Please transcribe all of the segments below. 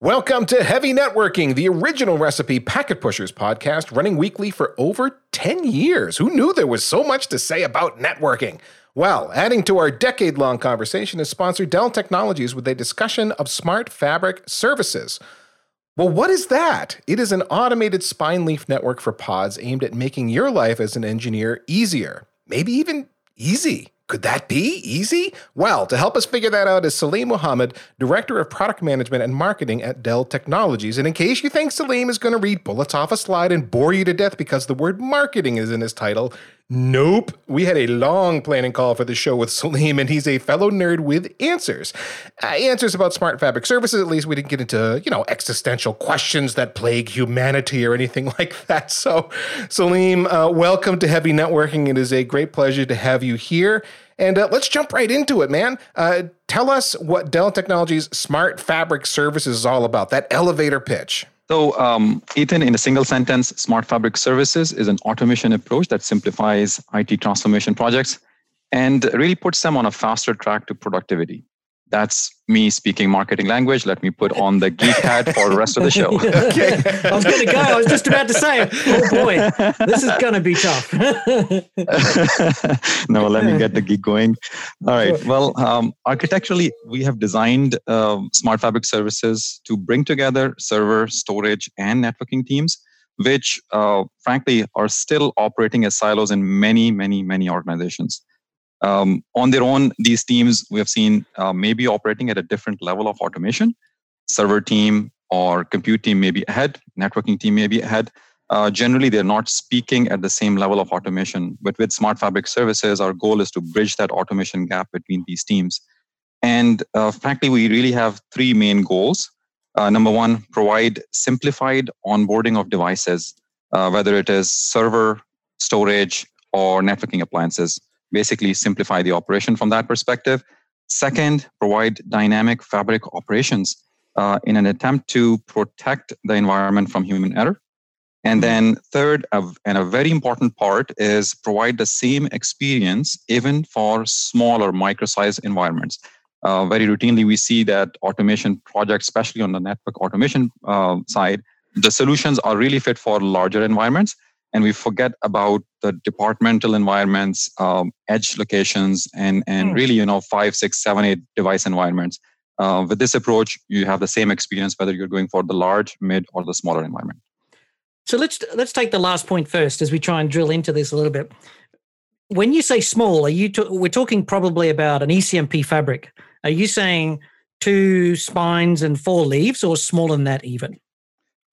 Welcome to Heavy Networking, the original recipe packet pushers podcast running weekly for over 10 years. Who knew there was so much to say about networking? Well, adding to our decade long conversation is sponsor Dell Technologies with a discussion of smart fabric services. Well, what is that? It is an automated spine leaf network for pods aimed at making your life as an engineer easier, maybe even easy. Could that be easy? Well, to help us figure that out is Saleem Muhammad, Director of Product Management and Marketing at Dell Technologies. And in case you think Saleem is going to read bullets off a slide and bore you to death because the word marketing is in his title, Nope. We had a long planning call for the show with Saleem, and he's a fellow nerd with answers. Uh, answers about smart fabric services, at least. We didn't get into, you know, existential questions that plague humanity or anything like that. So, Saleem, uh, welcome to Heavy Networking. It is a great pleasure to have you here. And uh, let's jump right into it, man. Uh, tell us what Dell Technologies Smart Fabric Services is all about, that elevator pitch. So, um, Ethan, in a single sentence, Smart Fabric Services is an automation approach that simplifies IT transformation projects and really puts them on a faster track to productivity that's me speaking marketing language. Let me put on the geek hat for the rest of the show. okay. I was going to go. I was just about to say, oh boy, this is going to be tough. no, let me get the geek going. All right. Well, um, architecturally, we have designed um, Smart Fabric services to bring together server, storage, and networking teams, which uh, frankly are still operating as silos in many, many, many organizations. Um, on their own, these teams we have seen uh, maybe operating at a different level of automation. Server team or compute team may be ahead, networking team may be ahead. Uh, generally, they're not speaking at the same level of automation. But with Smart Fabric services, our goal is to bridge that automation gap between these teams. And uh, frankly, we really have three main goals. Uh, number one, provide simplified onboarding of devices, uh, whether it is server, storage, or networking appliances basically simplify the operation from that perspective. Second, provide dynamic fabric operations uh, in an attempt to protect the environment from human error. And then, third, and a very important part is provide the same experience even for smaller micro-sized environments. Uh, very routinely, we see that automation projects, especially on the network automation uh, side, the solutions are really fit for larger environments and we forget about the departmental environments, um, edge locations, and and mm. really you know five, six, seven, eight device environments. Uh, with this approach, you have the same experience whether you're going for the large, mid, or the smaller environment. So let's let's take the last point first as we try and drill into this a little bit. When you say small, are you we're talking probably about an ECMP fabric? Are you saying two spines and four leaves, or smaller than that even?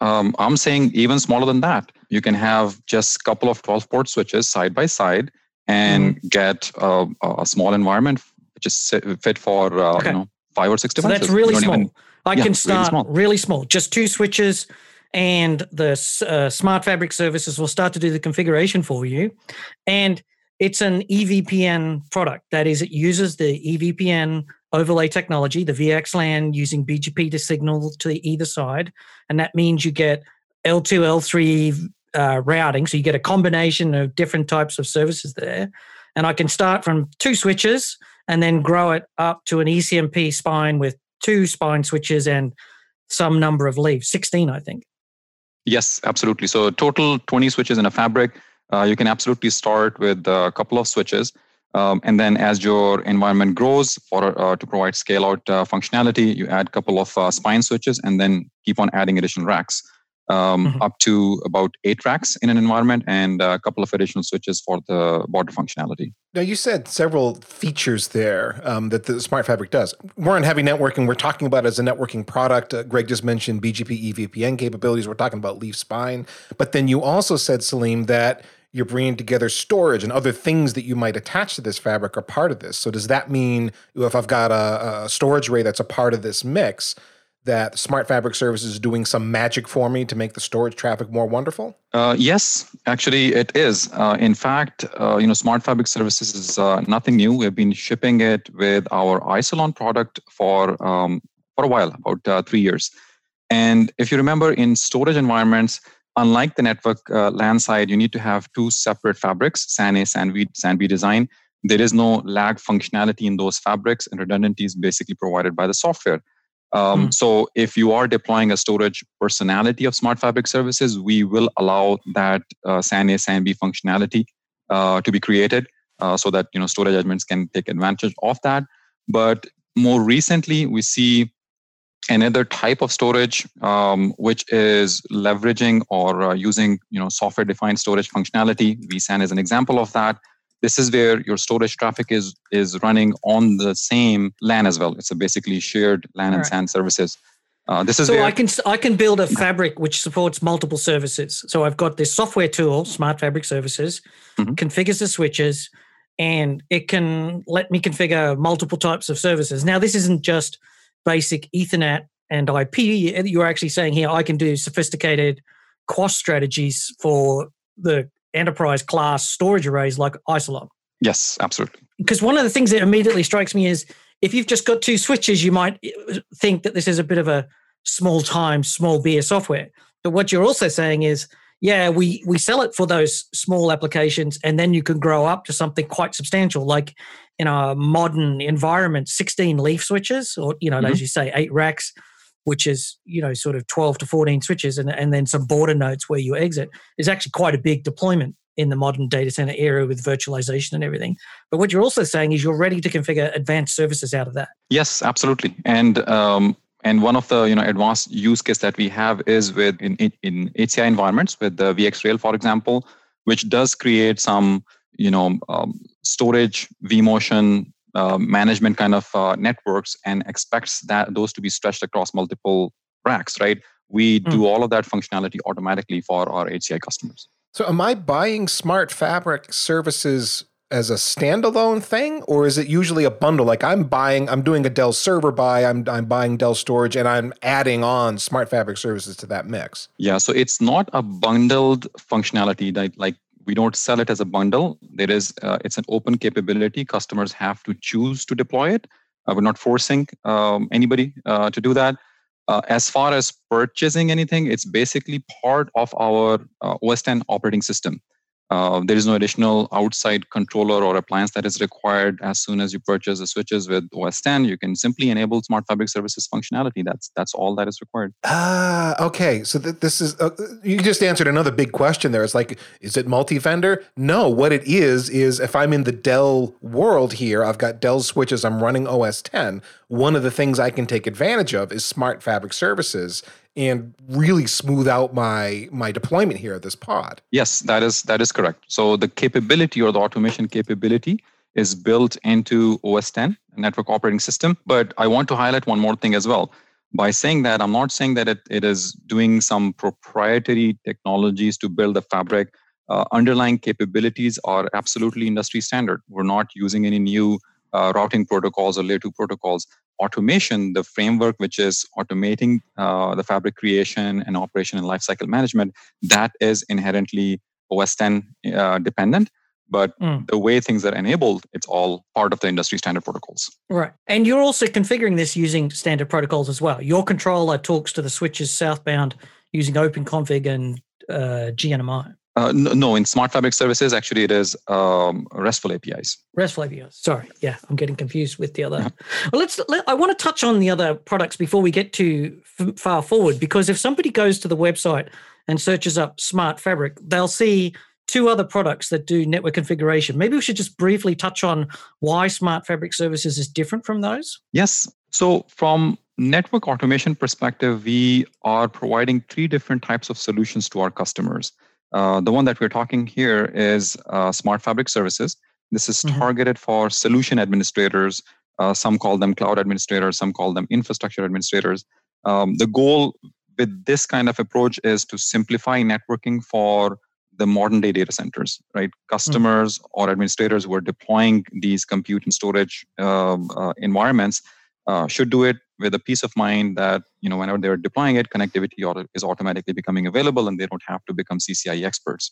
Um, I'm saying even smaller than that. You can have just a couple of 12 port switches side by side and mm. get a, a, small environment which is fit for uh, okay. you know five or six devices. So that's really small. Even, I yeah, can start really small. really small, just two switches, and the uh, smart fabric services will start to do the configuration for you. And it's an EVPN product. That is, it uses the EVPN overlay technology, the VXLAN using BGP to signal to either side. And that means you get L2, L3 uh, routing. So you get a combination of different types of services there. And I can start from two switches and then grow it up to an ECMP spine with two spine switches and some number of leaves, 16, I think. Yes, absolutely. So total 20 switches in a fabric. Uh, you can absolutely start with a couple of switches um, and then as your environment grows for uh, to provide scale out uh, functionality, you add a couple of uh, spine switches and then keep on adding additional racks. Um, mm-hmm. up to about eight racks in an environment and a couple of additional switches for the border functionality. Now, you said several features there um, that the Smart Fabric does. We're on heavy networking. We're talking about as a networking product. Uh, Greg just mentioned BGP EVPN capabilities. We're talking about Leaf Spine. But then you also said, Saleem, that you're bringing together storage and other things that you might attach to this fabric are part of this. So does that mean if I've got a, a storage array that's a part of this mix, that Smart Fabric Services is doing some magic for me to make the storage traffic more wonderful? Uh, yes, actually, it is. Uh, in fact, uh, you know, Smart Fabric Services is uh, nothing new. We've been shipping it with our Isilon product for um, for a while, about uh, three years. And if you remember, in storage environments, unlike the network uh, LAN side, you need to have two separate fabrics, SAN A, SAN B, SAN B design. There is no lag functionality in those fabrics, and redundancy is basically provided by the software. Um, mm. So if you are deploying a storage personality of Smart Fabric services, we will allow that uh, SAN A, SAN B functionality uh, to be created uh, so that you know storage admins can take advantage of that. But more recently, we see another type of storage um, which is leveraging or uh, using you know software defined storage functionality vsan is an example of that this is where your storage traffic is is running on the same LAN as well. It's a basically shared LAN and SAN services. Uh, this is so I can I can build a fabric which supports multiple services. So I've got this software tool, Smart Fabric Services, mm-hmm. configures the switches, and it can let me configure multiple types of services. Now this isn't just basic Ethernet and IP. You're actually saying here I can do sophisticated QoS strategies for the enterprise class storage arrays like Isilon. Yes, absolutely. Because one of the things that immediately strikes me is if you've just got two switches, you might uh, think that this is a bit of a small time, small beer software. But what you're also saying is, yeah, we we sell it for those small applications, and then you can grow up to something quite substantial, like in a modern environment, 16 leaf switches, or you know, mm-hmm. as you say, eight racks which is you know sort of 12 to 14 switches and, and then some border nodes where you exit is actually quite a big deployment in the modern data center era with virtualization and everything. But what you're also saying is you're ready to configure advanced services out of that. Yes absolutely. And um, and one of the you know advanced use case that we have is with in, in HCI environments with the VxRail, for example, which does create some you know um, storage vMotion uh, management kind of uh, networks and expects that those to be stretched across multiple racks, right? We mm. do all of that functionality automatically for our HCI customers. So, am I buying Smart Fabric services as a standalone thing, or is it usually a bundle? Like I'm buying, I'm doing a Dell server buy, I'm I'm buying Dell storage, and I'm adding on Smart Fabric services to that mix. Yeah, so it's not a bundled functionality that like we don't sell it as a bundle. There is uh, it's an open capability. Customers have to choose to deploy it. Uh, we're not forcing um, anybody uh, to do that. Uh, as far as purchasing anything it's basically part of our uh, os 10 operating system uh, there is no additional outside controller or appliance that is required as soon as you purchase the switches with OS 10. You can simply enable Smart Fabric Services functionality. That's that's all that is required. Ah, okay. So th- this is uh, you just answered another big question. There, it's like, is it multi-vendor? No. What it is is if I'm in the Dell world here, I've got Dell switches. I'm running OS 10. One of the things I can take advantage of is Smart Fabric Services and really smooth out my my deployment here at this pod. Yes, that is that is correct. So the capability or the automation capability is built into OS 10 network operating system. But I want to highlight one more thing as well. By saying that, I'm not saying that it, it is doing some proprietary technologies to build the fabric. Uh, underlying capabilities are absolutely industry standard. We're not using any new uh, routing protocols or layer 2 protocols automation, the framework which is automating uh, the fabric creation and operation and lifecycle management, that is inherently OS 10 uh, dependent. But mm. the way things are enabled, it's all part of the industry standard protocols. Right. And you're also configuring this using standard protocols as well. Your controller talks to the switches southbound using OpenConfig and uh, GNMI. Uh, no, in Smart Fabric services, actually, it is um, RESTful APIs. RESTful APIs. Sorry, yeah, I'm getting confused with the other. Yeah. Well, let's. Let, I want to touch on the other products before we get too f- far forward, because if somebody goes to the website and searches up Smart Fabric, they'll see two other products that do network configuration. Maybe we should just briefly touch on why Smart Fabric services is different from those. Yes. So, from network automation perspective, we are providing three different types of solutions to our customers. Uh, the one that we're talking here is uh, Smart Fabric Services. This is mm-hmm. targeted for solution administrators. Uh, some call them cloud administrators, some call them infrastructure administrators. Um, the goal with this kind of approach is to simplify networking for the modern day data centers, right? Customers mm-hmm. or administrators who are deploying these compute and storage um, uh, environments uh, should do it with a peace of mind that you know whenever they're deploying it connectivity is automatically becoming available and they don't have to become CCIE experts.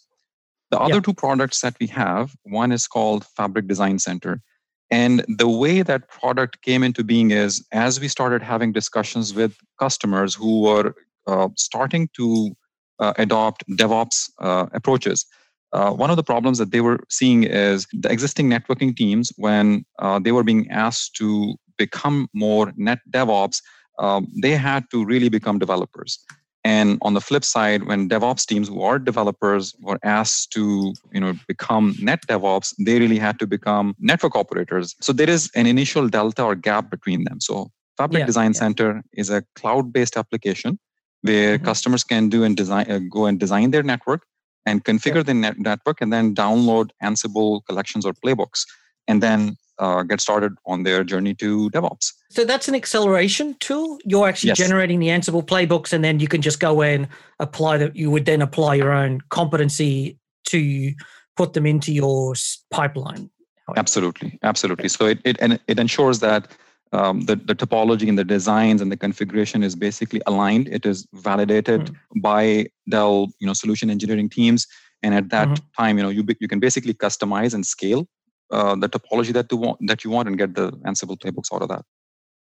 The other two products that we have one is called fabric design center. And the way that product came into being is as we started having discussions with customers who were uh, starting to uh, adopt devops uh, approaches uh, one of the problems that they were seeing is the existing networking teams when uh, they were being asked to become more net DevOps, um, they had to really become developers. And on the flip side, when DevOps teams who are developers were asked to, you know, become net DevOps, they really had to become network operators. So there is an initial delta or gap between them. So Fabric yeah, Design yeah. Center is a cloud-based application where mm-hmm. customers can do and design, uh, go and design their network and configure yeah. the net- network, and then download Ansible collections or playbooks, and then uh, get started on their journey to DevOps. So that's an acceleration tool. You're actually yes. generating the Ansible playbooks, and then you can just go and apply that. You would then apply your own competency to put them into your pipeline. Absolutely, absolutely. So it it and it ensures that um, the, the topology and the designs and the configuration is basically aligned. It is validated mm-hmm. by Dell, you know, solution engineering teams, and at that mm-hmm. time, you know, you you can basically customize and scale uh, the topology that you want that you want and get the Ansible playbooks out of that.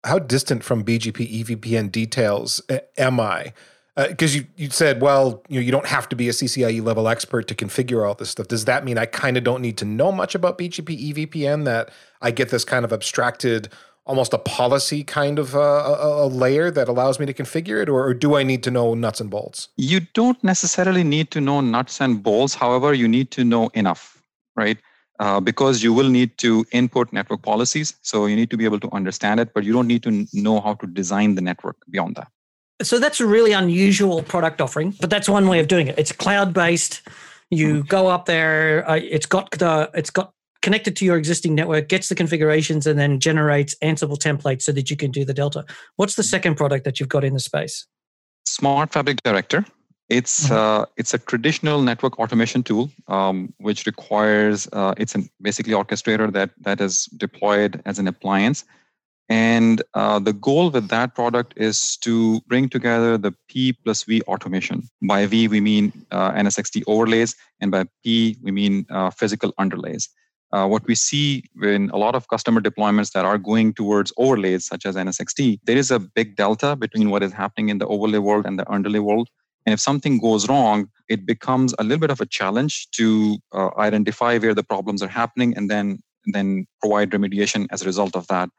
How distant from BGP EVPN details am I? Because uh, you you said, well, you know, you don't have to be a CCIE level expert to configure all this stuff. Does that mean I kind of don't need to know much about BGP EVPN? That I get this kind of abstracted, almost a policy kind of uh, a, a, layer that allows me to configure it, or, or do I need to know nuts and bolts? You don't necessarily need to know nuts and bolts. However, you need to know enough, right? Uh, because you will need to input network policies. So you need to be able to understand it, but you don't need to know how to design the network beyond that. So that's a really unusual product offering, but that's one way of doing it. It's cloud based. You mm-hmm. go up there. Uh, it's got the it's got connected to your existing network, gets the configurations, and then generates Ansible templates so that you can do the Delta. What's the second product that you've got in the space? Smart Fabric Director. It's mm-hmm. uh, it's a traditional network automation tool, um, which requires uh, it's an basically orchestrator that that is deployed as an appliance, and uh, the goal with that product is to bring together the P plus V automation. By V we mean uh, NSXT overlays, and by P we mean uh, physical underlays. Uh, what we see in a lot of customer deployments that are going towards overlays such as NSXT, there is a big delta between what is happening in the overlay world and the underlay world. And if something goes wrong, it becomes a little bit of a challenge to uh, identify where the problems are happening and then then provide remediation as a result of that.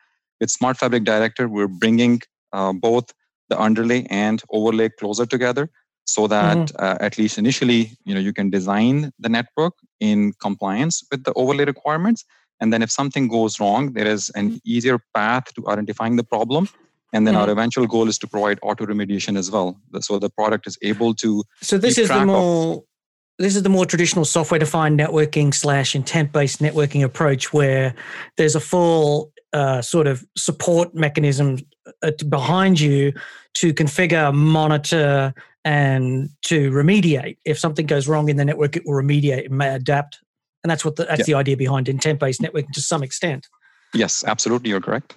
With Smart Fabric Director, we're bringing uh, both the underlay and overlay closer together so that mm-hmm. uh, at least initially you know you can design the network in compliance with the overlay requirements and then if something goes wrong there is an easier path to identifying the problem and then mm-hmm. our eventual goal is to provide auto remediation as well. So the product is able to so this is the more of, this is the more traditional software defined networking slash intent based networking approach where there's a full uh, sort of support mechanism uh, behind you to configure monitor and to remediate. If something goes wrong in the network it will remediate it may adapt. And that's what the, that's yeah. the idea behind intent based networking to some extent. Yes absolutely you're correct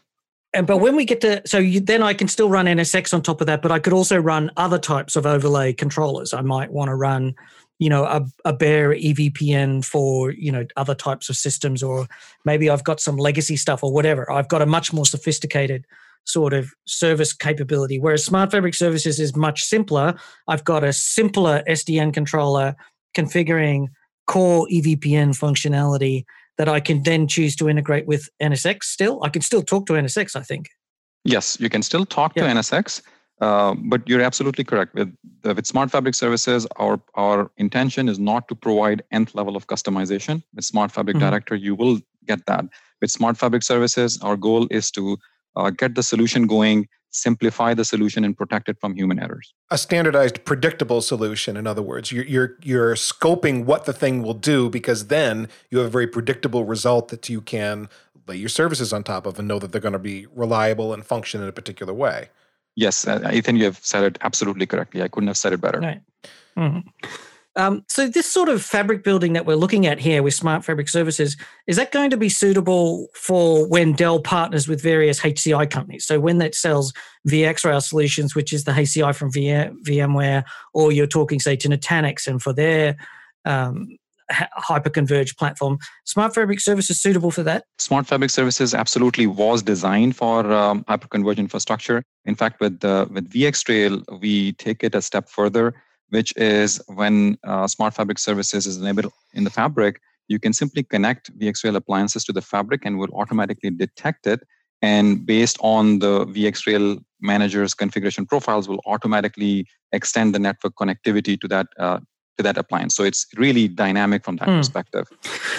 and but when we get to so you, then I can still run NSX on top of that, but I could also run other types of overlay controllers. I might want to run, you know, a, a bare EVPN for you know other types of systems, or maybe I've got some legacy stuff or whatever. I've got a much more sophisticated sort of service capability. Whereas Smart Fabric Services is much simpler. I've got a simpler SDN controller configuring core EVPN functionality that I can then choose to integrate with NSX still? I can still talk to NSX, I think. Yes, you can still talk yeah. to NSX, uh, but you're absolutely correct. With, with Smart Fabric services, our, our intention is not to provide nth level of customization. With Smart Fabric mm-hmm. Director, you will get that. With Smart Fabric services, our goal is to uh, get the solution going simplify the solution and protect it from human errors. A standardized, predictable solution. In other words, you're, you're you're scoping what the thing will do because then you have a very predictable result that you can lay your services on top of and know that they're going to be reliable and function in a particular way. Yes, I think you have said it absolutely correctly. I couldn't have said it better. Right. Mm-hmm. Um, so this sort of fabric building that we're looking at here with Smart Fabric Services, is that going to be suitable for when Dell partners with various HCI companies? So when that sells VxRail solutions, which is the HCI from VMware, or you're talking, say, to Nutanix and for their um, hyperconverged platform. Smart Fabric Services suitable for that? Smart Fabric Services absolutely was designed for um, hyperconverged infrastructure. In fact, with uh, with VxRail, we take it a step further which is when uh, Smart Fabric services is enabled in the fabric, you can simply connect VxRail appliances to the fabric and will automatically detect it and based on the VxRail manager's configuration profiles, will automatically extend the network connectivity to that uh, to that appliance. So it's really dynamic from that hmm. perspective.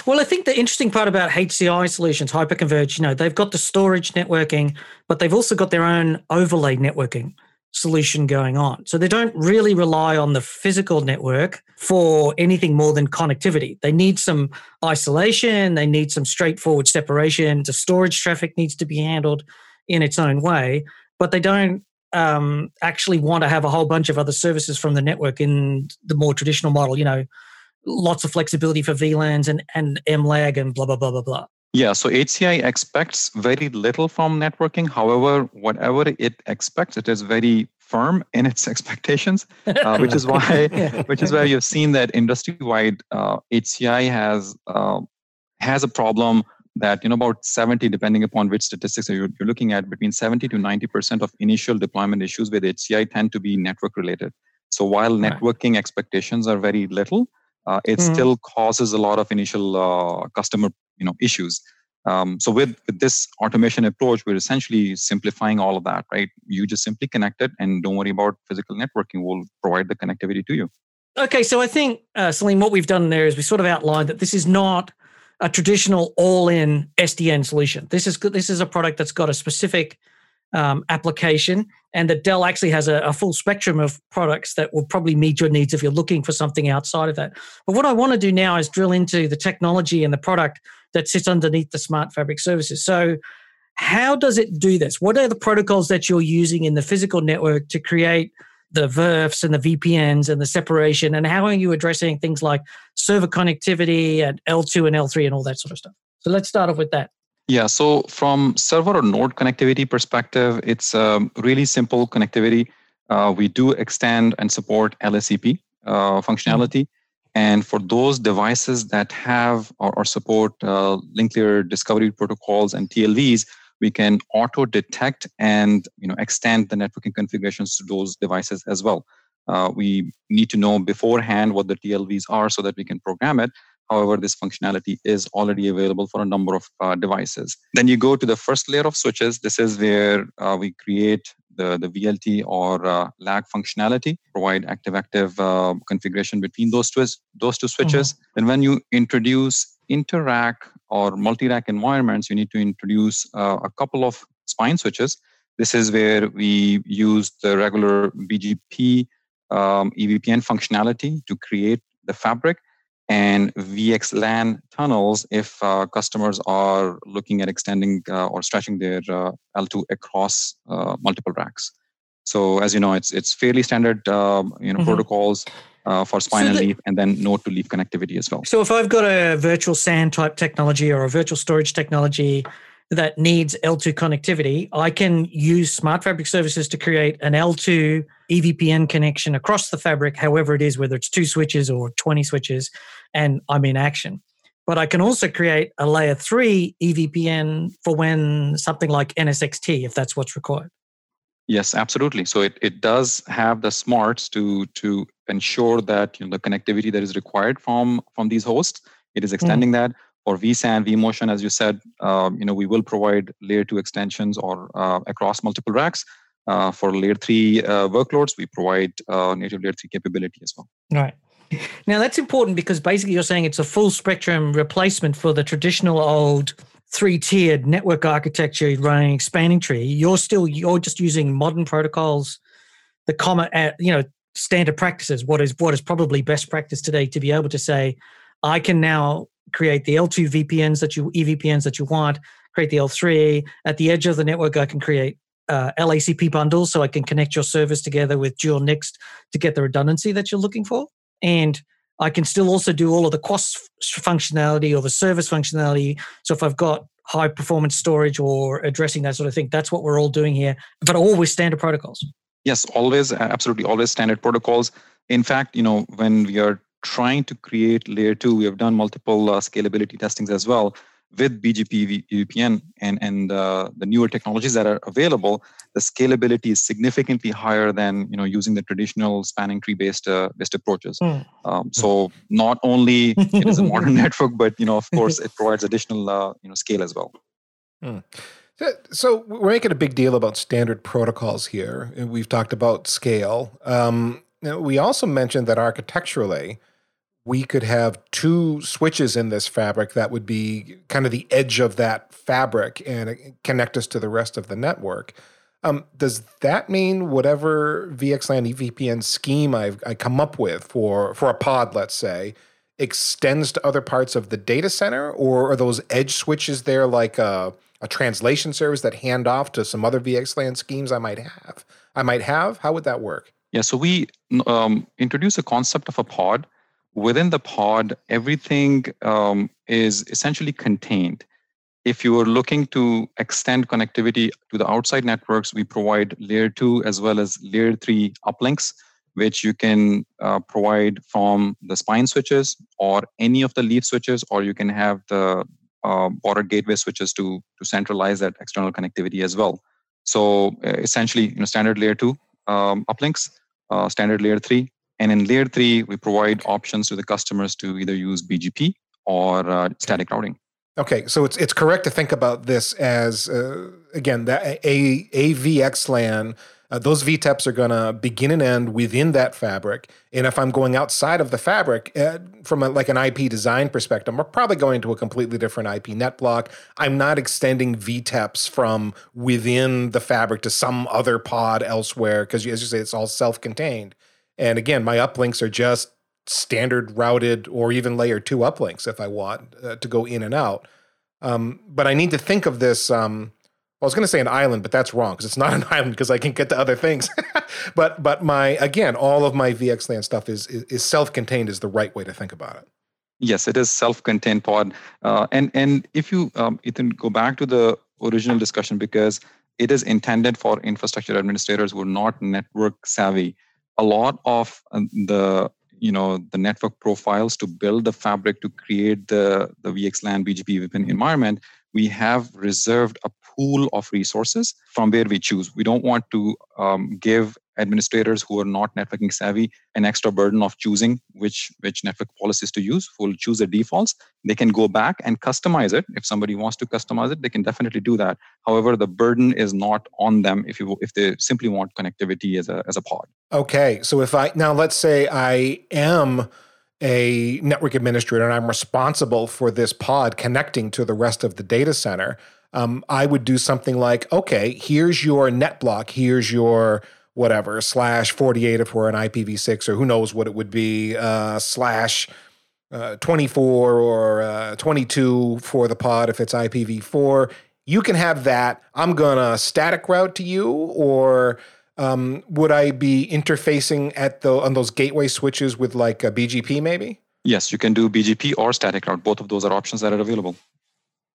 Well, I think the interesting part about HCI solutions, hyperconverged, you know, they've got the storage networking, but they've also got their own overlay networking solution going on. So they don't really rely on the physical network for anything more than connectivity. They need some isolation, they need some straightforward separation. The storage traffic needs to be handled in its own way, but they don't um, actually want to have a whole bunch of other services from the network in the more traditional model, you know, lots of flexibility for VLANs and, and MLAG and blah, blah, blah, blah, blah. Yeah, so HCI expects very little from networking. However, whatever it expects, it is very firm in its expectations, uh, which is why yeah. which is why you've seen that industry-wide uh, HCI has uh, has a problem that you know about 70 depending upon which statistics you're, you're looking at between 70 to 90 percent of initial deployment issues with hci tend to be network related so while right. networking expectations are very little uh, it mm-hmm. still causes a lot of initial uh, customer you know issues um, so with, with this automation approach we're essentially simplifying all of that right you just simply connect it and don't worry about physical networking we'll provide the connectivity to you okay so i think uh, Saleem what we've done there is we sort of outlined that this is not a traditional all-in SDN solution. This is this is a product that's got a specific um, application, and that Dell actually has a, a, full spectrum of products that will probably meet your needs if you're looking for something outside of that. But what I want to do now is drill into the technology and the product that sits underneath the Smart Fabric services. So, how does it do this? What are the protocols that you're using in the physical network to create the VRFs and the VPNs and the separation? And how are you addressing things like server connectivity and L2 and L3 and all that sort of stuff? So let's start off with that. Yeah, so from server or node connectivity perspective, it's a really simple connectivity. Uh, we do extend and support LSCP uh, functionality. And for those devices that have or, or support uh, link layer discovery protocols and TLVs, we can auto detect and you know extend the networking configurations to those devices as well. Uh, we need to know beforehand what the TLVs are so that we can program it. However, this functionality is already available for a number of uh, devices. Then you go to the first layer of switches. This is where uh, we create the, the VLT or uh, lag functionality, provide active-active uh, configuration between those two, those two switches. Mm-hmm. And when you introduce inter-rack or multi-rack environments, you need to introduce uh, a couple of spine switches. This is where we use the regular BGP um, EVPN functionality to create the fabric and VXLAN tunnels if uh, customers are looking at extending uh, or stretching their uh, L2 across uh, multiple racks. So as you know, it's it's fairly standard um, you know mm-hmm. protocols uh, for spine so and leaf, and then node to leaf connectivity as well. So if I've got a virtual SAN type technology or a virtual storage technology that needs L2 connectivity, I can use Smart Fabric services to create an L2 EVPN connection across the fabric, however it is, whether it's two switches or 20 switches, and I'm in action. But I can also create a layer three EVPN for when something like NSXT, if that's what's required. Yes, absolutely. So it, it does have the smarts to to ensure that you know the connectivity that is required from from these hosts. It is hmm. extending mm. that for vSAN, vMotion, as you said, um, you know, we will provide layer two extensions or uh, across multiple racks. Uh, for layer three uh, workloads, we provide uh, native layer three capability as well. Right. Now that's important because basically you're saying it's a full spectrum replacement for the traditional old three-tiered network architecture running spanning tree. You're still you're just using modern protocols, the common uh, you know standard practices. What is what is probably best practice today to be able to say, I can now create the L2 VPNs that you EVPNs that you want, create the L3 at the edge of the network. I can create uh, LACP bundles so I can connect your service together with dual NICs to get the redundancy that you're looking for, and I can still also do all of the QoS functionality or the service functionality. So if I've got high performance storage or addressing that sort of thing, that's what we're all doing here, but with standard protocols. Yes, always, absolutely, always standard protocols. In fact, you know, when we are trying to create layer two, we have done multiple uh, scalability testings as well with BGP VPN and, and uh, the newer technologies that are available, the scalability is significantly higher than you know using the traditional spanning tree based uh, based approaches. Mm. Um, so not only it is a modern network, but you know of course it provides additional uh, you know scale as well. Mm. So we're making a big deal about standard protocols here. We've talked about scale. Um, we also mentioned that architecturally, we could have two switches in this fabric that would be kind of the edge of that fabric and connect us to the rest of the network. Um, does that mean whatever VXLAN EVPN scheme I've, I come up with for for a pod, let's say, extends to other parts of the data center, or are those edge switches there like a, a translation service that hand off to some other VXLAN schemes I might have? I might have. How would that work? Yeah, so we um, introduce a concept of a pod. Within the pod, everything um, is essentially contained if you are looking to extend connectivity to the outside networks, we provide layer two as well as layer three uplinks, which you can uh, provide from the spine switches or any of the leaf switches, or you can have the uh, border gateway switches to, to centralize that external connectivity as well. So uh, essentially, you know, standard layer two um, uplinks, uh, standard layer three, and in layer three, we provide options to the customers to either use BGP or uh, static routing. Okay, so it's it's correct to think about this as uh, again that a AVXLAN. Uh, those VTEPs are going to begin and end within that fabric. And if I'm going outside of the fabric, uh, from a, like an IP design perspective, I'm probably going to a completely different IP net block. I'm not extending VTEPs from within the fabric to some other pod elsewhere because, as you say, it's all self-contained. And again, my uplinks are just standard routed or even layer two uplinks if I want uh, to go in and out. Um, but I need to think of this. Um, well, I was going to say an island, but that's wrong because it's not an island because I can get to other things. but but my again, all of my VXLAN stuff is, is, is self-contained. Is the right way to think about it. Yes, it is self-contained pod, uh, and and if you um, Ethan go back to the original discussion because it is intended for infrastructure administrators who are not network savvy. A lot of um, the you know the network profiles to build the fabric to create the the VXLAN BGP within environment, we have reserved a pool of resources from where we choose. We don't want to um, give administrators who are not networking savvy an extra burden of choosing which which network policies to use. Will choose the defaults. They can go back and customize it. If somebody wants to customize it they can definitely do that. However the burden is not on them if you if they simply want connectivity as a as a pod. Okay so if i now let's say i am a network administrator and i'm responsible for this pod connecting to the rest of the data center um, i would do something like okay here's your net block here's your whatever slash 48 if we're an IPv6 or who knows what it would be uh, slash uh, 24 or uh, 22 for the pod if it's IPv4. You can have that. I'm gonna static route to you, or um, would I be interfacing at the on those gateway switches with like a BGP maybe? Yes, you can do BGP or static route. Both of those are options that are available.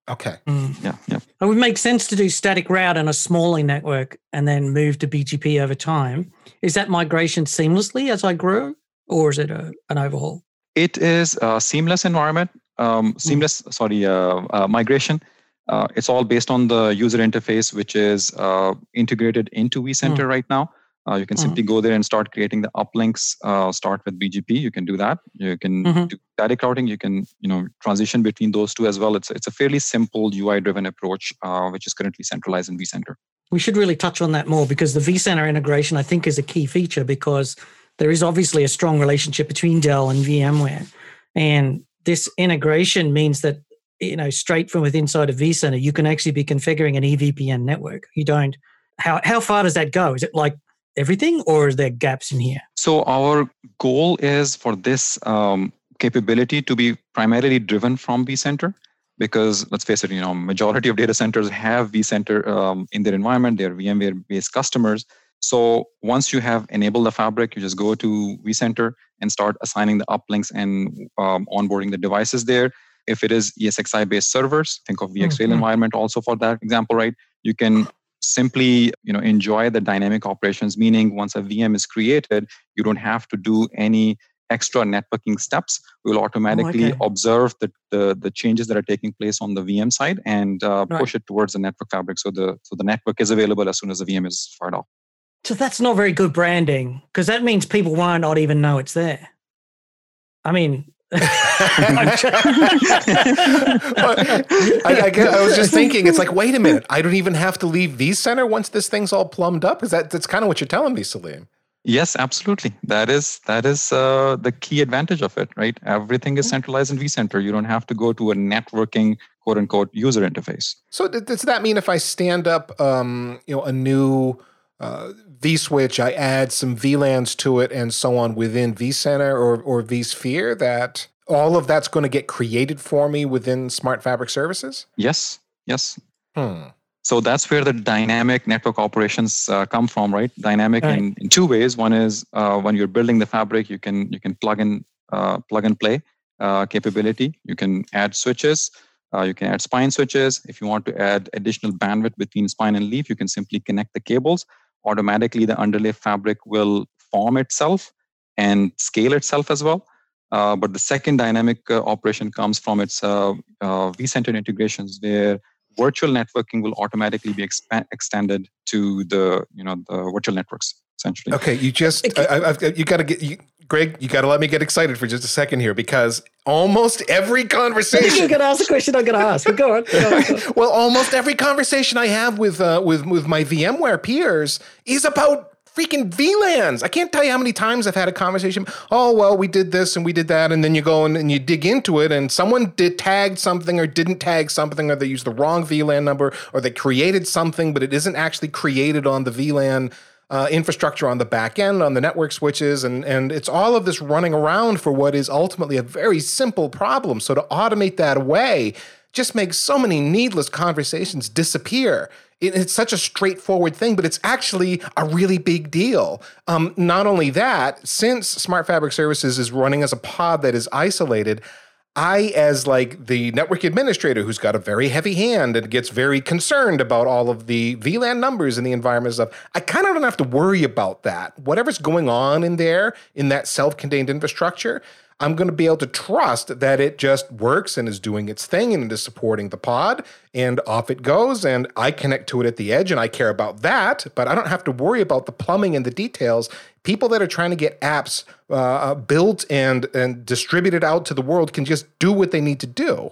Okay. Mm. Yeah, yeah. It would make sense to do static route on a smaller network and then move to BGP over time. Is that migration seamlessly as I grow, or is it a, an overhaul? It is a seamless environment, um, mm. seamless, mm. sorry, uh, uh, migration. Uh, it's all based on the user interface, which is uh, integrated into vCenter mm. right now. Uh, you can mm-hmm. simply go there and start creating the uplinks. Uh, start with BGP. You can do that. You can mm-hmm. do static routing. You can you know transition between those two as well. It's it's a fairly simple UI driven approach, uh, which is currently centralized in vCenter. We should really touch on that more because the vCenter integration, I think, is a key feature because there is obviously a strong relationship between Dell and VMware, and this integration means that you know straight from within inside of vCenter, you can actually be configuring an EVPN network. You don't. How how far does that go? Is it like everything or is there gaps in here? So our goal is for this um, capability to be primarily driven from vCenter because let's face it, you know, majority of data centers have vCenter um, in their environment. They're VMware-based customers. So once you have enabled the fabric, you just go to vCenter and start assigning the uplinks and um, onboarding the devices there. If it is ESXi-based servers, think of VxRail mm-hmm. environment also for that example, right? You can simply you know enjoy the dynamic operations meaning once a vm is created you don't have to do any extra networking steps we'll automatically oh, okay. observe the, the, the changes that are taking place on the vm side and uh, right. push it towards the network fabric so the so the network is available as soon as the vm is fired off so that's not very good branding because that means people might not even know it's there i mean I, I, I, was just thinking, it's like, wait a minute, I don't even have to leave vCenter once this thing's all plumbed up. Is that that's kind of what you're telling me, Saleem? Yes, absolutely. That is that is uh, the key advantage of it, right? Everything is mm-hmm. centralized in vCenter. You don't have to go to a networking quote unquote user interface. So does that mean if I stand up, um, you know, a new uh, vSwitch, I add some VLANs to it and so on within vCenter or or vSphere, that all of that's going to get created for me within Smart Fabric services? Yes. Yes. Hmm. So that's where the dynamic network operations uh, come from, right? Dynamic right. In, in two ways. One is uh, when you're building the fabric, you can you can plug in uh, plug and play uh, capability. You can add switches. Uh, you can add spine switches. If you want to add additional bandwidth between spine and leaf, you can simply connect the cables. Automatically, the underlay fabric will form itself and scale itself as well. Uh, but the second dynamic uh, operation comes from its uh, uh, vCenter integrations, where virtual networking will automatically be expa- extended to the you know the virtual networks essentially. Okay, you just I, I've, you got to get you, Greg. You got to let me get excited for just a second here because almost every conversation. You're gonna ask a question I'm gonna ask. Go on. Go on, go on. well, almost every conversation I have with uh, with with my VMware peers is about freaking VLANs. I can't tell you how many times I've had a conversation. Oh, well, we did this and we did that. And then you go and, and you dig into it and someone did tag something or didn't tag something or they used the wrong VLAN number or they created something, but it isn't actually created on the VLAN uh, infrastructure on the back end, on the network switches, and and it's all of this running around for what is ultimately a very simple problem. So to automate that away just makes so many needless conversations disappear it's such a straightforward thing, but it's actually a really big deal. Um, not only that, since Smart Fabric Services is running as a pod that is isolated, I, as like the network administrator who's got a very heavy hand and gets very concerned about all of the VLAN numbers in the environment stuff, I kind of don't have to worry about that. Whatever's going on in there in that self-contained infrastructure, I'm going to be able to trust that it just works and is doing its thing and it is supporting the pod and off it goes. And I connect to it at the edge and I care about that, but I don't have to worry about the plumbing and the details. People that are trying to get apps uh, built and, and distributed out to the world can just do what they need to do.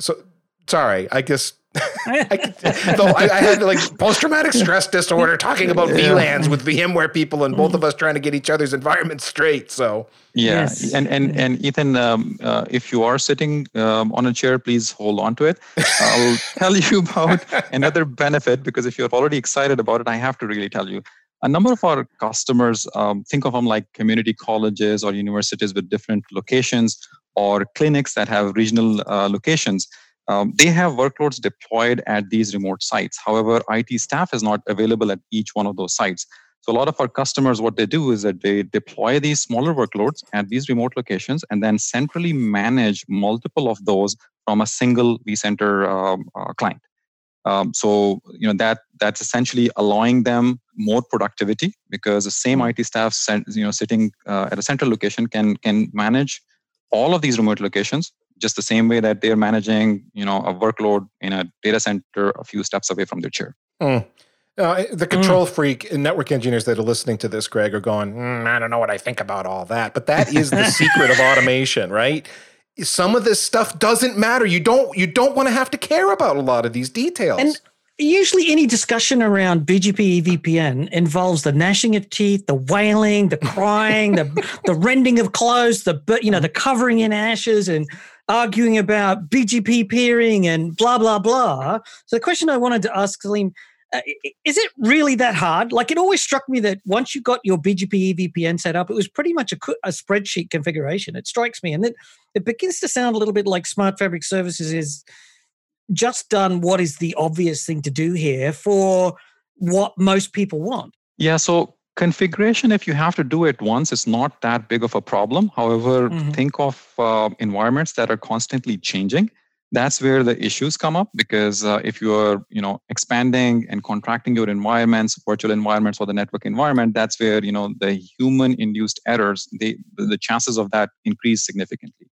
So, sorry, I guess I, I, I, had like post traumatic stress disorder talking about VLANs with VMware people and both of us trying to get each other's environments straight. So yeah, yes. and and and Ethan, um, uh, if you are sitting um, on a chair, please hold on to it. I'll tell you about another benefit because if you're already excited about it, I have to really tell you. A number of our customers um, think of them like community colleges or universities with different locations or clinics that have regional uh, locations um, they have workloads deployed at these remote sites. However, IT staff is not available at each one of those sites. So a lot of our customers, what they do is that they deploy these smaller workloads at these remote locations and then centrally manage multiple of those from a single vCenter um, uh, client. Um, so you know that that's essentially allowing them more productivity because the same IT staff, you know, sitting uh, at a central location can can manage all of these remote locations just the same way that they're managing you know a workload in a data center a few steps away from their chair mm. Uh, the control mm. freak and network engineers that are listening to this, Greg, are going, mm, I don't know what I think about all that. But that is the secret of automation, right? Some of this stuff doesn't matter. You don't you don't want to have to care about a lot of these details. And usually any discussion around BGP EVPN involves the gnashing of teeth, the wailing, the crying, the the rending of clothes, the you know, the covering in ashes and arguing about BGP peering and blah, blah, blah. So the question I wanted to ask Saleem, uh, is it really that hard? Like it always struck me that once you got your BGP EVPN set up, it was pretty much a, a spreadsheet configuration. It strikes me. And then it begins to sound a little bit like Smart Fabric Services is just done what is the obvious thing to do here for what most people want. Yeah. So configuration if you have to do it once is not that big of a problem. However mm-hmm. think of uh, environments that are constantly changing. That's where the issues come up because uh, if you are you know expanding and contracting your environments virtual environments or the network environment that's where you know the human induced errors they the chances of that increase significantly.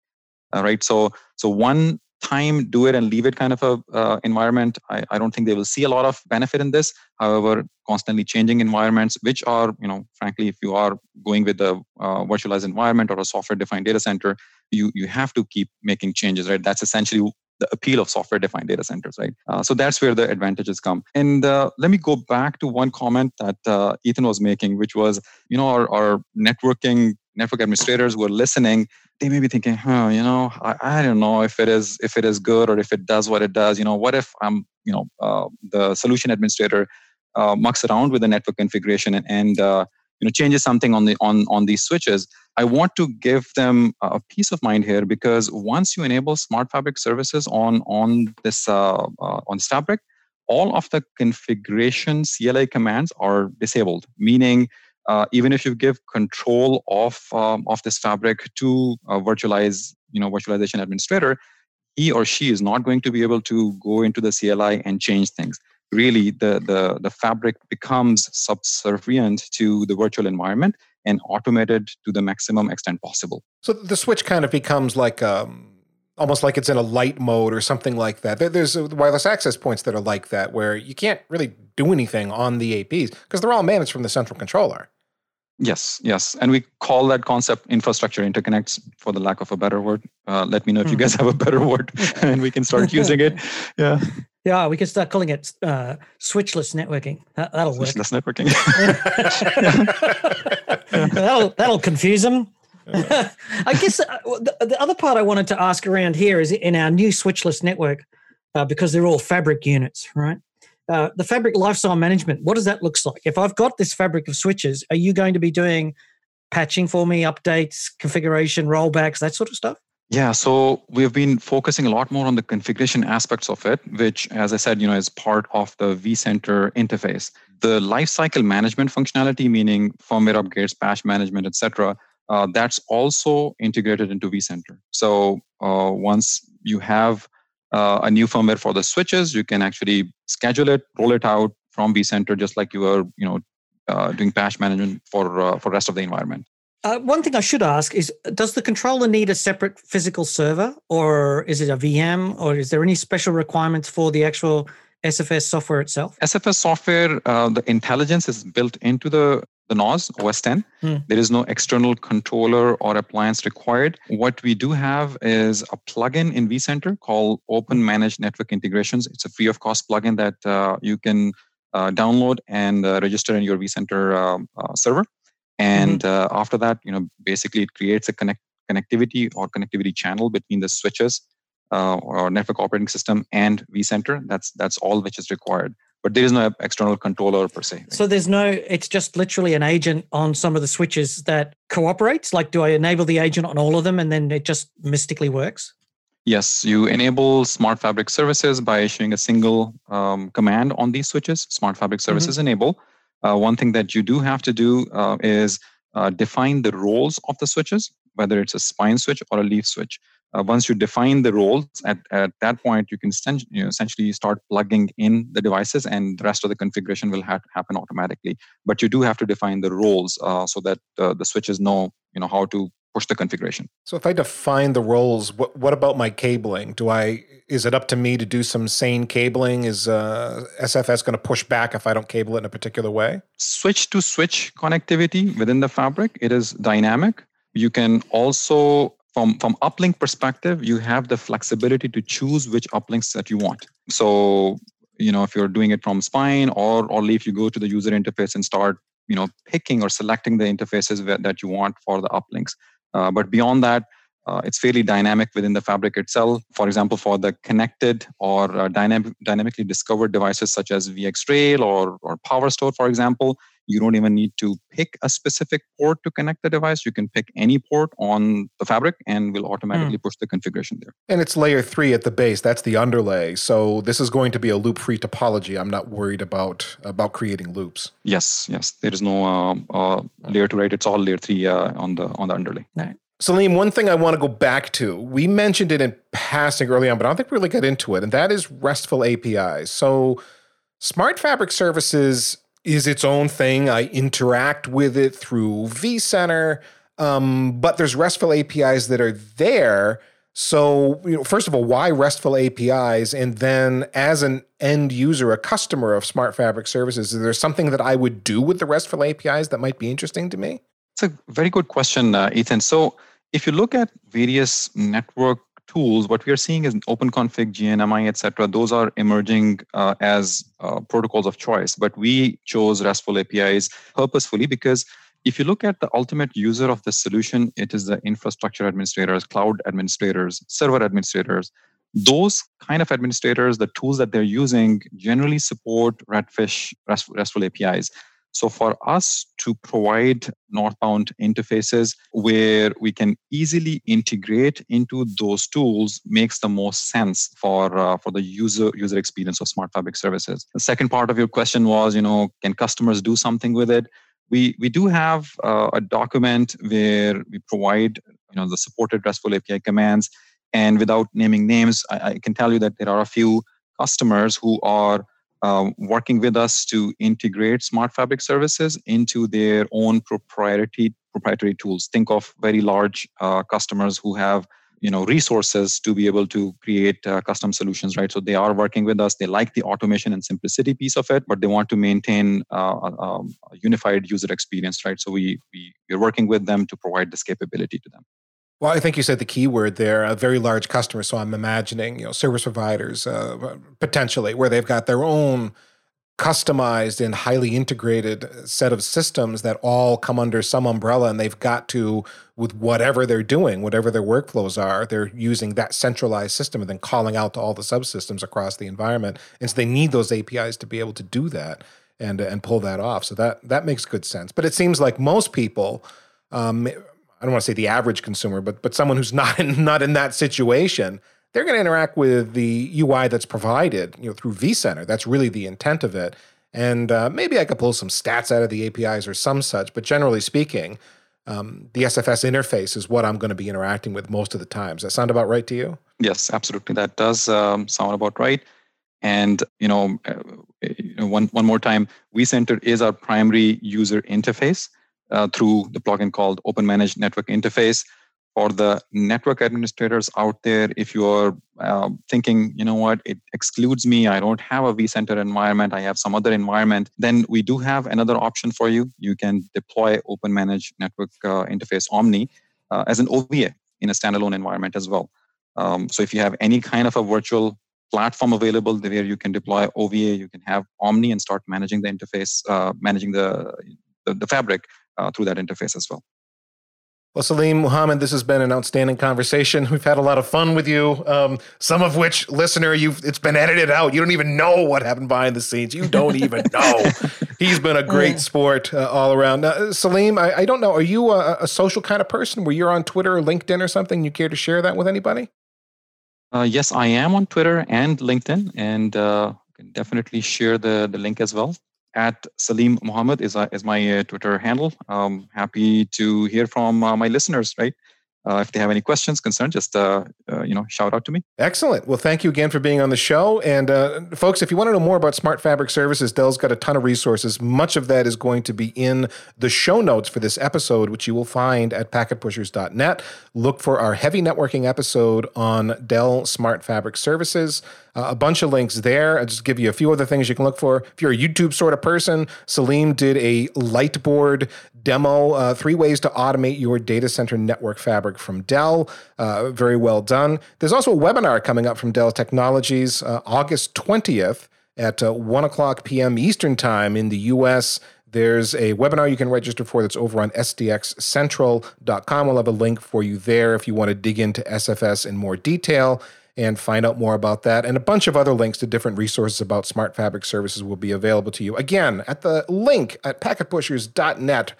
All right? So so one time do it and leave it kind of a uh, environment I, I don't think they will see a lot of benefit in this however constantly changing environments which are you know frankly if you are going with a uh, virtualized environment or a software defined data center you you have to keep making changes, right? That's essentially the appeal of software defined data centers, right? Uh, so that's where the advantages come. And uh, let me go back to one comment that uh, Ethan was making, which was, you know, our, our networking network administrators who are listening. They may be thinking oh you know I, I don't know if it is if it is good or if it does what it does. You know what if i'm you know uh, the solution administrator uh, mucks around with the network configuration and, and uh, you know changes something on the on on these switches? I want to give them a peace of mind here because once you enable smart fabric services on on this uh, uh, on this fabric all of the configuration cli commands are disabled meaning uh, even if you give control of um, of this fabric to a virtualize you know virtualization administrator he or she is not going to be able to go into the cli and change things really the, the, the fabric becomes subservient to the virtual environment and automated to the maximum extent possible. So the switch kind of becomes like um, almost like it's in a light mode or something like that. There's wireless access points that are like that where you can't really do anything on the APs because they're all managed from the central controller. Yes, yes. And we call that concept infrastructure interconnects for the lack of a better word. Uh, let me know if you hmm. guys have a better word and we can start using it. Yeah. Yeah, we can start calling it uh, switchless networking. That, will work. Switchless networking. that'll that'll confuse them. I guess uh, the, the, other part I wanted to ask around here is in our new switchless network, uh, because they're all fabric units, right? Uh, the fabric lifestyle management. What does that look like? If I've got this fabric of switches, are you going to be doing patching for me, updates, configuration, rollbacks, that sort of stuff? Yeah, so we've been focusing a lot more on the configuration aspects of it, which, as I said, you know, is part of the vCenter interface. The lifecycle management functionality, meaning firmware upgrades, patch management, etc., uh, that's also integrated into vCenter. So uh, once you have uh, a new firmware for the switches, you can actually schedule it, roll it out from vCenter, just like you are, you know, uh, doing patch management for uh, for rest of the environment. Uh, one thing I should ask is Does the controller need a separate physical server, or is it a VM, or is there any special requirements for the actual SFS software itself? SFS software, uh, the intelligence is built into the, the NOS, OS 10. Hmm. There is no external controller or appliance required. What we do have is a plugin in vCenter called OpenManage Network Integrations. It's a free of cost plugin that uh, you can uh, download and uh, register in your vCenter um, uh, server and mm-hmm. uh, after that you know basically it creates a connect connectivity or connectivity channel between the switches uh, or network operating system and vcenter that's that's all which is required but there is no external controller per se right? so there's no it's just literally an agent on some of the switches that cooperates like do i enable the agent on all of them and then it just mystically works Yes, you enable Smart Fabric services by issuing a single um, command on these switches. Smart Fabric mm-hmm. services mm-hmm. enable uh, one thing that you do have to do uh, is uh, define the roles of the switches, whether it's a spine switch or a leaf switch. Uh, once you define the roles, at, at that point, you can you know, essentially start plugging in the devices and the rest of the configuration will have happen automatically. But you do have to define the roles uh, so that uh, the switches know you know, how to push the configuration. So if I define the roles, what what about my cabling? Do I is it up to me to do some sane cabling? Is uh, SFS going to push back if I don't cable it in a particular way? Switch to switch connectivity within the fabric, it is dynamic. You can also from from uplink perspective, you have the flexibility to choose which uplinks that you want. So you know if you're doing it from spine or or if you go to the user interface and start you know picking or selecting the interfaces that you want for the uplinks uh, but beyond that, uh, it's fairly dynamic within the fabric itself. For example, for the connected or uh, dynamic, dynamically discovered devices such as VxRail or, or PowerStore, for example, you don't even need to pick a specific port to connect the device. You can pick any port on the fabric and we'll automatically mm. push the configuration there. And it's layer three at the base. That's the underlay. So this is going to be a loop-free topology. I'm not worried about about creating loops. Yes, yes. There is no uh, uh, layer two, right? It's all layer three uh, on the on the underlay. Right. Saleem, one thing I want to go back to, we mentioned it in passing early on, but I don't think we really got into it, and that is RESTful APIs. So, Smart Fabric Services is its own thing. I interact with it through vCenter, um, but there's RESTful APIs that are there. So, you know, first of all, why RESTful APIs? And then, as an end user, a customer of Smart Fabric services, is there something that I would do with the RESTful APIs that might be interesting to me? It's a very good question, uh, Ethan. So, if you look at various network tools, what we are seeing is OpenConfig, GNMI, etc. Those are emerging uh, as uh, protocols of choice. But we chose RESTful APIs purposefully because if you look at the ultimate user of this solution, it is the infrastructure administrators, cloud administrators, server administrators. Those kind of administrators, the tools that they're using generally support Redfish RESTful APIs. So for us to provide northbound interfaces where we can easily integrate into those tools makes the most sense for uh, for the user user experience of Smart Fabric services. The second part of your question was, you know, can customers do something with it? We we do have uh, a document where we provide you know the supported RESTful API commands, and without naming names, I, I can tell you that there are a few customers who are um, working with us to integrate smart fabric services into their own proprietary proprietary tools. Think of very large uh, customers who have you know resources to be able to create uh, custom solutions right? So they are working with us. They like the automation and simplicity piece of it but they want to maintain uh, a, um, a unified user experience right? So we, we we're working with them to provide this capability to them well, I think you said the key word there, a very large customer. So I'm imagining, you know, service providers uh, potentially where they've got their own customized and highly integrated set of systems that all come under some umbrella and they've got to with whatever they're doing whatever their workflows are they're using that centralized system and then calling out to all the subsystems across the environment. And so they need those apis to be able to do that and and pull that off. So that that makes good sense. But it seems like most people um, I don't want to say the average consumer, but but someone who's not in, not in that situation, they're going to interact with the UI that's provided, you know, through vCenter. That's really the intent of it. And uh, maybe I could pull some stats out of the APIs or some such, but generally speaking, um, the SFS interface is what I'm going to be interacting with most of the time. Does that sound about right to you? Yes, absolutely. That does um, sound about right. And you know, uh, one one more time, vCenter is our primary user interface uh, through the plugin called OpenManage Network Interface. For the network administrators out there, if you are uh, thinking, you know what, it excludes me, I don't have a vCenter environment, I have some other environment, then we do have another option for you. You can deploy OpenManage Network uh, Interface Omni uh, as an OVA in a standalone environment as well. Um, so if you have any kind of a virtual platform available where you can deploy OVA, you can have Omni and start managing the interface, uh, managing the, the, the fabric uh, through that interface as well. Well, Saleem Muhammad, this has been an outstanding conversation. We've had a lot of fun with you. Um, some of which, listener, you've it's been edited out. You don't even know what happened behind the scenes. You don't even know. He's been a great sport uh, all around. Uh, Saleem, I, I, don't know. Are you a, a, social kind of person where you're on Twitter or LinkedIn or something? You care to share that with anybody? Uh, yes, I am on Twitter and LinkedIn, and uh, can definitely share the the link as well at Saleem Muhammad is, uh, is my uh, Twitter handle. Um, happy to hear from uh, my listeners, right? Uh, if they have any questions, concerns, just uh, uh, you know, shout out to me. Excellent. Well, thank you again for being on the show. And folks, if you want to know more about Smart Fabric Services, Dell's got a ton of resources. Much of that is going to be in the show notes for this episode, which you will find at packetpushers.net. Look for our heavy networking episode on Dell Smart Fabric Services. Uh, a bunch of links there. I'll just give you a few other things you can look for. If you're a YouTube sort of person, Saleem did a Lightboard demo, uh, three ways to automate your data center network fabric from Dell. Uh, very well done. There's also a webinar coming up from Dell Technologies uh, August 20th at uh, 1 o'clock p.m. Eastern Time in the US. There's a webinar you can register for that's over on sdxcentral.com. We'll have a link for you there if you want to dig into SFS in more detail and find out more about that. And a bunch of other links to different resources about Smart Fabric services will be available to you. Again, at the link at packetpushers.net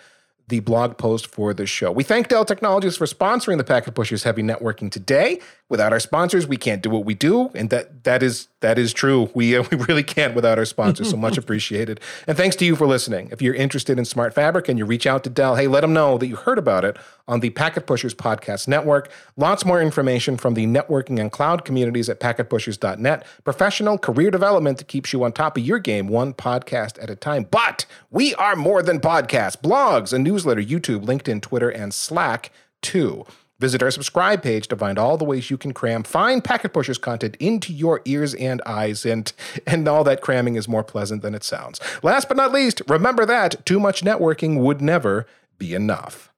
the blog post for the show. We thank Dell Technologies for sponsoring the Packet Pushers Heavy Networking today. Without our sponsors, we can't do what we do, and that that is that is true. We uh, we really can't without our sponsors. So much appreciated. And thanks to you for listening. If you're interested in Smart Fabric and you reach out to Dell, hey, let them know that you heard about it on the Packet Pushers Podcast Network. Lots more information from the networking and cloud communities at packetpushers.net. Professional career development that keeps you on top of your game, one podcast at a time. But we are more than podcasts, blogs, a newsletter, YouTube, LinkedIn, Twitter, and Slack too. Visit our subscribe page to find all the ways you can cram fine packet pushers content into your ears and eyes, and and all that cramming is more pleasant than it sounds. Last but not least, remember that too much networking would never be enough.